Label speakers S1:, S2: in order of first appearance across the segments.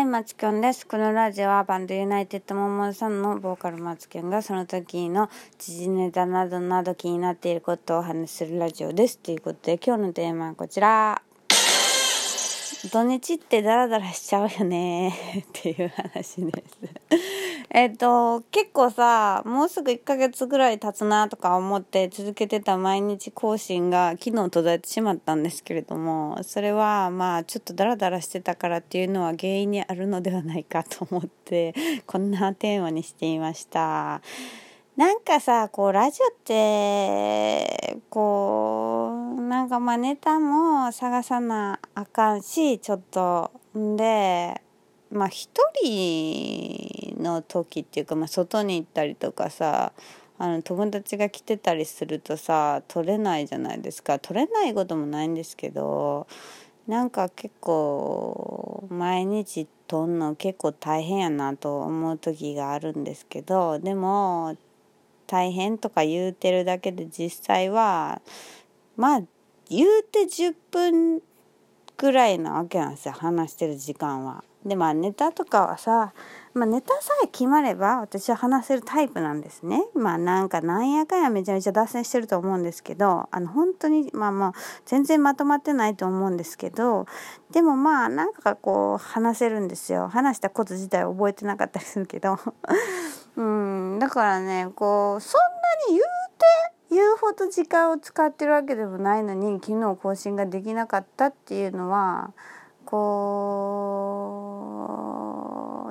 S1: はい、マツキョンです。このラジオはバンドユナイテッドモンモンさんのボーカルマツキョンがその時の時事ネタなどなど気になっていることをお話しするラジオです。ということで今日のテーマはこちら。土日ってダラダラしちゃうよねっていう話ですえっと、結構さ、もうすぐ1ヶ月ぐらい経つなとか思って続けてた毎日更新が昨日途絶えてしまったんですけれども、それはまあちょっとダラダラしてたからっていうのは原因にあるのではないかと思って、こんなテーマにしていました。なんかさ、こうラジオって、こう、なんかまあネタも探さなあかんし、ちょっと。んで、まあ一人の時っていうか、まあ、外に行ったりとかさあの友達が来てたりするとさ取れないじゃないですか取れないこともないんですけどなんか結構毎日撮んの結構大変やなと思う時があるんですけどでも大変とか言うてるだけで実際はまあ言うて10分ぐらいなわけなんですよ話してる時間は。でまあネタとかはさ、まあ、ネタさえ決まれば私は話せるタイプなんですね。まあなんかなんやかんやめちゃめちゃ脱線してると思うんですけどあの本当にまあまあ全然まとまってないと思うんですけどでもまあなんかこう話せるんですよ話したこと自体覚えてなかったりするけど うんだからねこうそんなに言うて言うほど時間を使ってるわけでもないのに昨日更新ができなかったっていうのはこう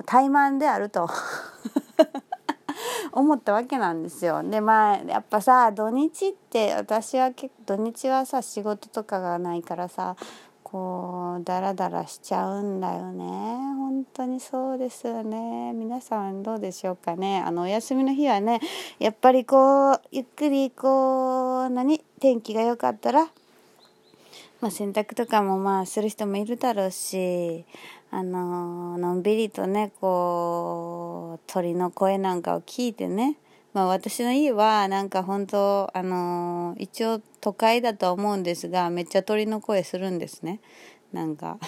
S1: 怠慢であると。思ったわけなんですよ。でまあやっぱさ土日って私は結土日はさ仕事とかがないからさこうダラダラしちゃうんだよね。本当にそうですよね。皆さんどうでしょうかね。あのお休みの日はねやっぱりこうゆっくりこう何天気が良かったらまあ、洗濯とかもまあする人もいるだろうし、あののんびりとねこう鳥の声なんかを聞いてね、まあ、私の家はなんか本当あの一応都会だとは思うんですがめっちゃ鳥の声するんですね。なんか。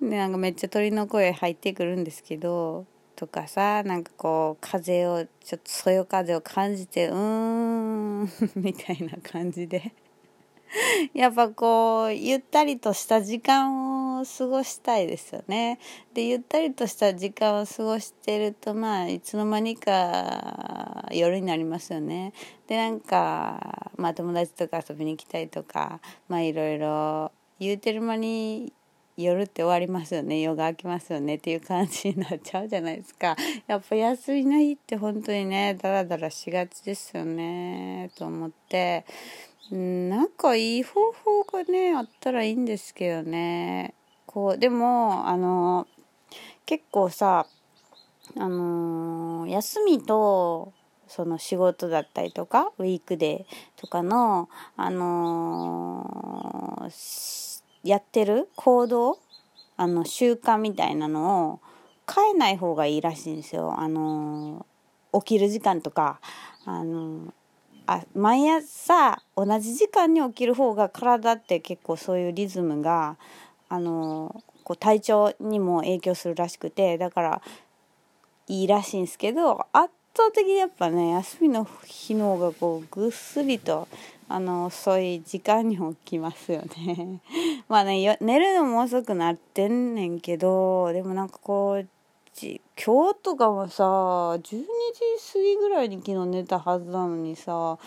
S1: で なんかめっちゃ鳥の声入ってくるんですけどとかさなんかこう風をちょっとそよ風を感じてうーん みたいな感じで。やっぱこうゆったりとした時間を過ごしたいですよね。でゆったりとした時間を過ごしてるとまあいつの間にか夜になりますよね。でなんかまあ友達とか遊びに行きたいとかまあいろいろ言うてる間に夜って終わりますよね夜が明けますよねっていう感じになっちゃうじゃないですか やっぱ休みの日って本当にねダラダラしがちですよねと思ってなんかいい方法がねあったらいいんですけどねこうでもあの結構さあの休みとその仕事だったりとかウィークデーとかのあのやってる行動あの習慣みたいなのを変えない方がいいらしいんですよ。あの起きる時間とかあのあ毎朝同じ時間に起きる方が体って結構そういうリズムがあのこう体調にも影響するらしくてだからいいらしいんですけど圧倒的にやっぱね休みの日の方がこうぐっすりとあの遅い時間に起きますよね。まあね寝るのも遅くなってんねんけどでもなんかこう今日とかはさ12時過ぎぐらいに昨日寝たはずなのにさ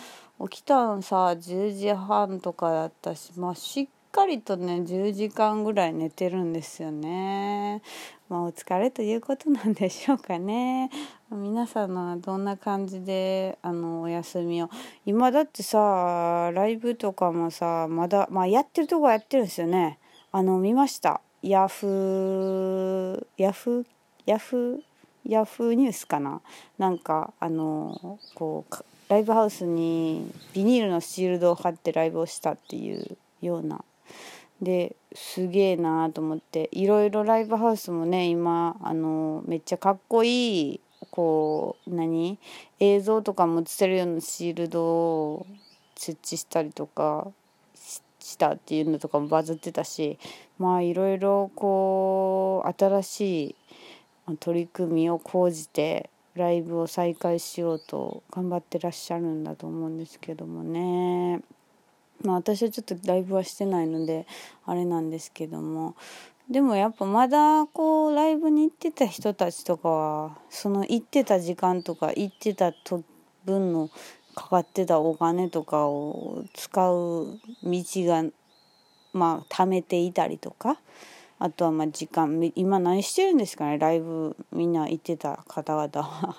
S1: 起きたんさ10時半とかだったしまあしっかりとね10時間ぐらい寝てるんですよね。まあお疲れということなんでしょうかね。皆さんのはどんな感じであのお休みを今だってさライブとかもさまだまあやってるとこはやってるんですよね。あの見ましたヤフーヤフーヤフーヤフーニュースかななんかあのこうライブハウスにビニールのシールドを貼ってライブをしたっていうようなですげえなーと思っていろいろライブハウスもね今あのめっちゃかっこいいこう何映像とかも映せるようなシールドを設置したりとかしたっていうのとかもバズってたしまあいろいろこう新しい取り組みを講じてライブを再開しようと頑張ってらっしゃるんだと思うんですけどもね。まあ私はちょっとライブはしてないのであれなんですけども。でもやっぱまだこうライブに行ってた人たちとかはその行ってた時間とか行ってた分のかかってたお金とかを使う道がまあ貯めていたりとか。あとはまあ時間今何してるんですかね。ライブみんな行ってた方々は。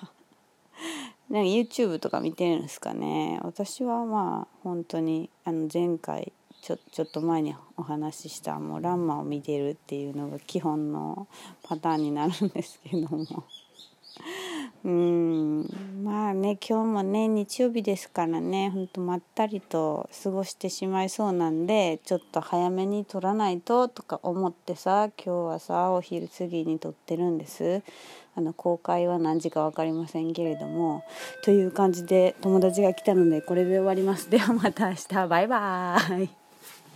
S1: なんか YouTube とか見てるんですかね。私はまあ本当にあの前回ちょちょっと前にお話ししたもうランマを見てるっていうのが基本のパターンになるんですけども。うん。まあね今日もね日曜日ですからねほんとまったりと過ごしてしまいそうなんでちょっと早めに撮らないととか思ってさ今日はさお昼過ぎに撮ってるんです。あの公開は何時か分かりませんけれどもという感じで友達が来たのでこれで終わります。ではまた明日。バイバーイ。